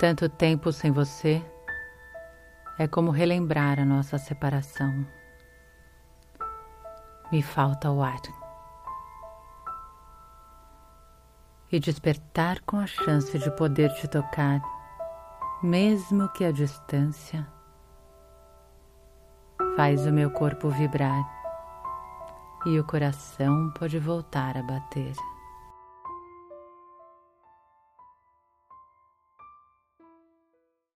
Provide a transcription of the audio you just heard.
Tanto tempo sem você é como relembrar a nossa separação. Me falta o ar. E despertar com a chance de poder te tocar, mesmo que a distância, faz o meu corpo vibrar e o coração pode voltar a bater.